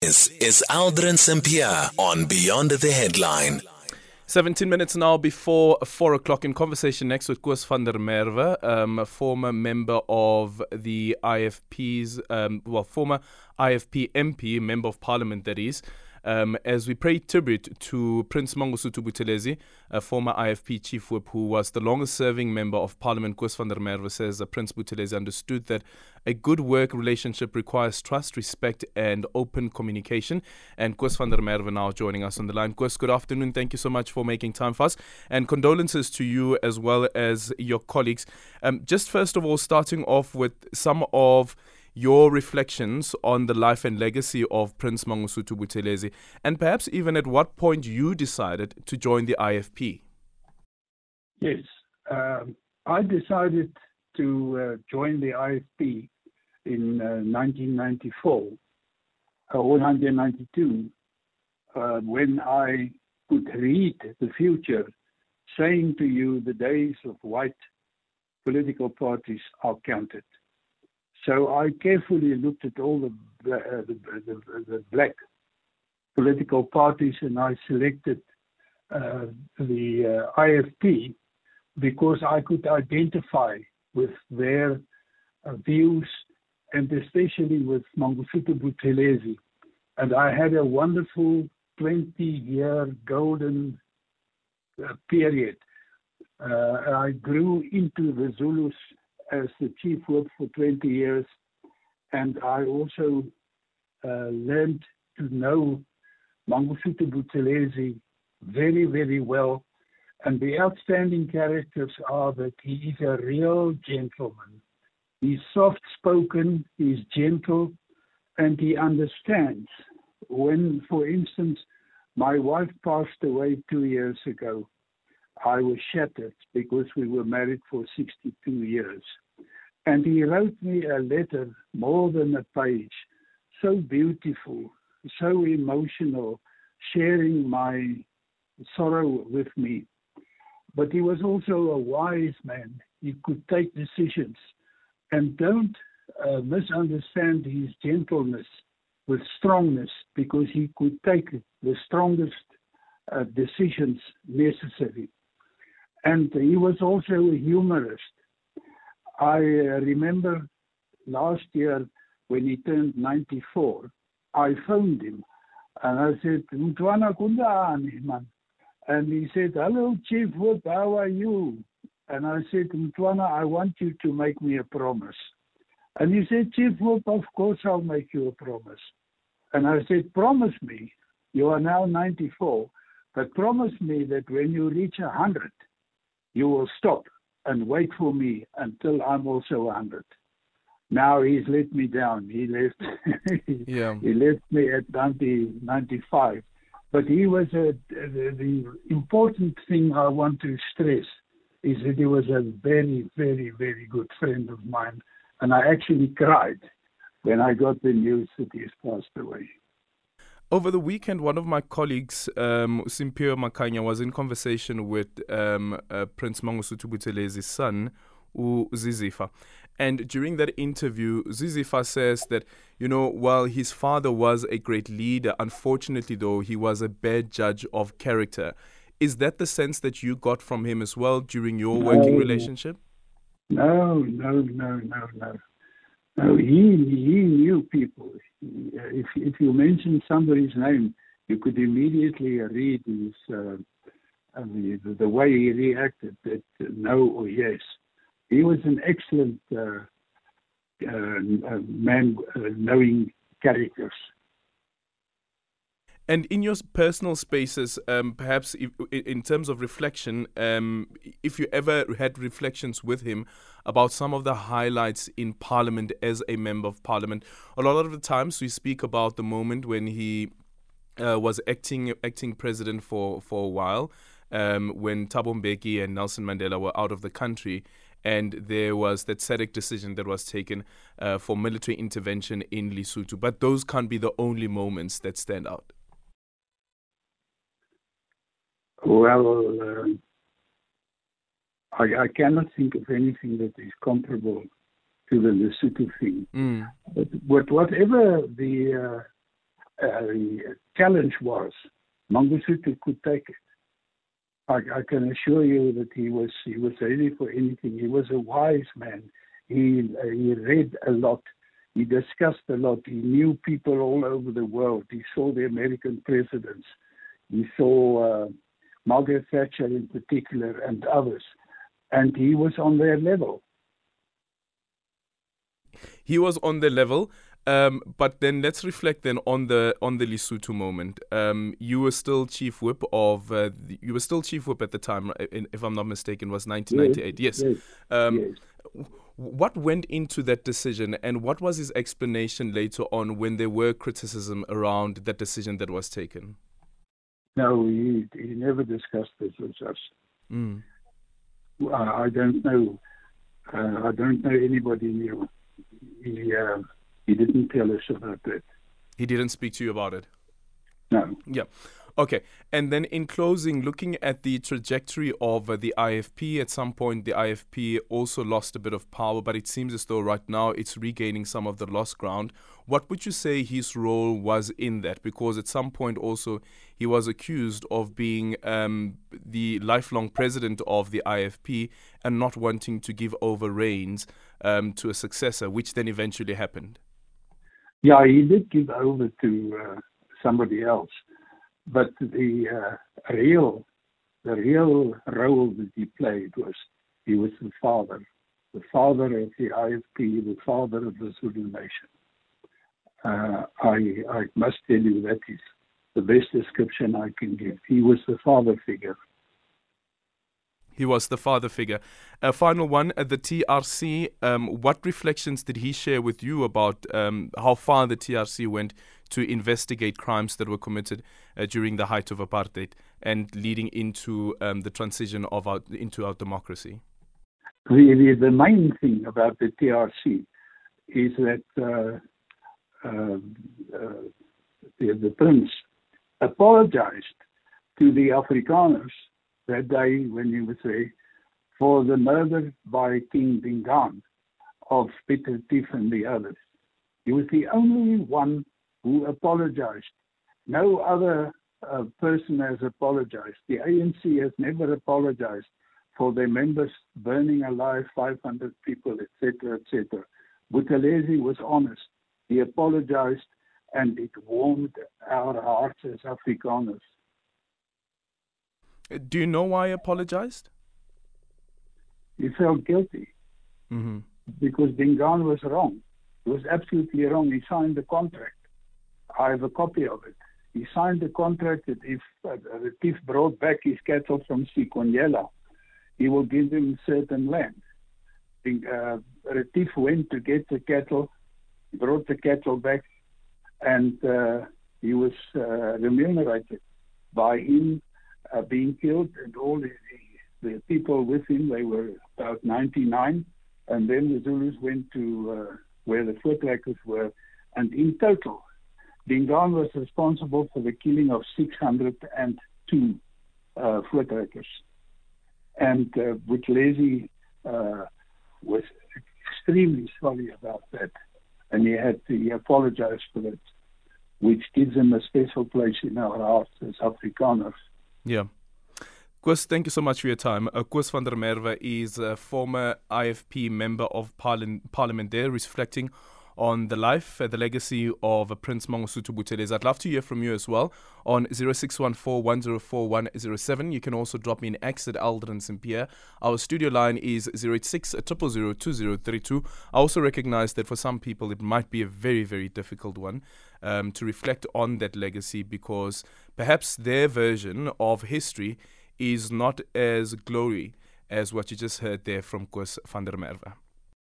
This is Aldrin Sampear on Beyond the Headline. 17 minutes now before 4 o'clock in conversation next with Koos van der Merwe, um, a former member of the IFP's, um, well, former IFP MP, member of parliament that is um, as we pay tribute to Prince Mangosuthu Buthelezi, a former IFP chief whip who was the longest serving member of parliament. Koos van der Merwe says that Prince Buthelezi understood that a good work relationship requires trust, respect, and open communication. And Koos van der Merwe now joining us on the line. Koos, good afternoon. Thank you so much for making time for us. And condolences to you as well as your colleagues. Um, just first of all, starting off with some of your reflections on the life and legacy of Prince Mangosuthu Buthelezi, and perhaps even at what point you decided to join the IFP. Yes, um, I decided to uh, join the IFP in uh, 1994 uh, or 1992 uh, when I could read the future, saying to you the days of white political parties are counted. So I carefully looked at all the, uh, the, the, the, black political parties and I selected uh, the uh, IFP because I could identify with their uh, views and especially with Mangosuthu Buthelezi. And I had a wonderful 20 year golden uh, period. Uh, I grew into the Zulus as the chief whip for 20 years, and I also uh, learned to know Mangosuthu Buthelezi very, very well. And the outstanding characters are that he is a real gentleman. He's soft spoken, he's gentle, and he understands. When, for instance, my wife passed away two years ago, I was shattered because we were married for 62 years. And he wrote me a letter, more than a page, so beautiful, so emotional, sharing my sorrow with me. But he was also a wise man. He could take decisions. And don't uh, misunderstand his gentleness with strongness, because he could take the strongest uh, decisions necessary. And he was also a humorist. I uh, remember last year when he turned 94, I phoned him and I said, Mtwana Kundani, man. And he said, Hello, Chief Whip, how are you? And I said, Mtwana, I want you to make me a promise. And he said, Chief Whip, of course I'll make you a promise. And I said, Promise me, you are now 94, but promise me that when you reach 100, you will stop and wait for me until I'm also 100. Now he's let me down. He left. yeah. He left me at 90, 95. But he was a, the, the important thing I want to stress is that he was a very, very, very good friend of mine. And I actually cried when I got the news that he has passed away. Over the weekend, one of my colleagues, um, Simpio Makanya, was in conversation with um, uh, Prince Mangosuthu Buthelezi's son, Zuzifa. And during that interview, Zuzifa says that, you know, while his father was a great leader, unfortunately, though, he was a bad judge of character. Is that the sense that you got from him as well during your no, working relationship? No, no, no, no, no. No, he, he knew people if if you mentioned somebody's name, you could immediately read his uh, the, the way he reacted that uh, no or yes. He was an excellent uh, uh, man, uh, knowing characters. And in your personal spaces, um, perhaps if, in terms of reflection, um, if you ever had reflections with him about some of the highlights in Parliament as a member of Parliament, a lot of the times we speak about the moment when he uh, was acting acting president for for a while, um, when Thabo Mbeki and Nelson Mandela were out of the country, and there was that SADC decision that was taken uh, for military intervention in Lesotho. But those can't be the only moments that stand out. Well, uh, I, I, cannot think of anything that is comparable to the Lesotho thing. Mm. But, but, whatever the uh, uh, the challenge was Mangosuthu could take it. I, I, can assure you that he was he was ready for anything. He was a wise man. He uh, he read a lot. He discussed a lot. He knew people all over the world. He saw the American presidents. He saw uh, Margaret Thatcher in particular and others, and he was on their level. He was on the level. Um, but then let's reflect then on the on the Lesotho moment. Um, you were still chief whip of uh, the, you were still chief whip at the time, if I'm not mistaken, was 1998. Yes. yes. Um, yes. What went into that decision, and what was his explanation later on when there were criticism around that decision that was taken? No, he, he never discussed this with us. Mm. I, I don't know. Uh, I don't know anybody knew. He. Uh, he didn't tell us about that. He didn't speak to you about it? No. Yeah. Okay. And then in closing, looking at the trajectory of uh, the IFP, at some point the IFP also lost a bit of power, but it seems as though right now it's regaining some of the lost ground. What would you say his role was in that? Because at some point also he was accused of being um, the lifelong president of the IFP and not wanting to give over reins um, to a successor, which then eventually happened. Yeah, he did give over to uh, somebody else, but the uh, real, the real role that he played was he was the father, the father of the IFP, the father of the Zulu nation. Uh, I I must tell you that is the best description I can give. He was the father figure he was the father figure. A final one, uh, the TRC. Um, what reflections did he share with you about um, how far the TRC went to investigate crimes that were committed uh, during the height of apartheid and leading into um, the transition of our, into our democracy? The, the, main thing about the TRC is that uh, uh, uh, the, the prince apologized to the Afrikaners that day when he was there for the murder by King Dingaan of Piet Retief and the others. He was the only one who apologized. No other uh, person has apologized. The ANC has never apologized for their members burning alive 500 people, etc., etc. Buthelezi was honest. He apologized, and it warmed our hearts as Afrikaners. Do you know why he apologized? He felt guilty mm-hmm. because Dingaan was wrong. He was absolutely wrong. He signed the contract. I have a copy of it. He signed the contract that if uh, Retief brought back his cattle from Sikonyela, he will give him certain land. Uh, Retief went to get the cattle, brought the cattle back, and uh, he was uh, remunerated by him uh, being killed, and all the, the, people with him, they were about 99. And then the Zulus went to uh, where the Voortrekkers were, and in total, Dingaan was responsible for the killing of 602 uh, Voortrekkers. And uh, Buthelezi uh, was extremely sorry about that, and he had to he apologized for that, which gives him a special place in our hearts as Afrikaners. Yeah. Koos, thank you so much for your time. Uh, Koos van der Merwe is a former IFP member of parliament, parliament there, reflecting on the life, uh, the legacy of uh, Prince Mangosuthu Buthelezi. I'd love to hear from you as well on 0614 You can also drop me an X at Aldrin Sampear. Our studio line is 086 2032. I also recognize that for some people it might be a very, very difficult one um, to reflect on that legacy because perhaps their version of history is not as glory as what you just heard there from Koos van der Merwe.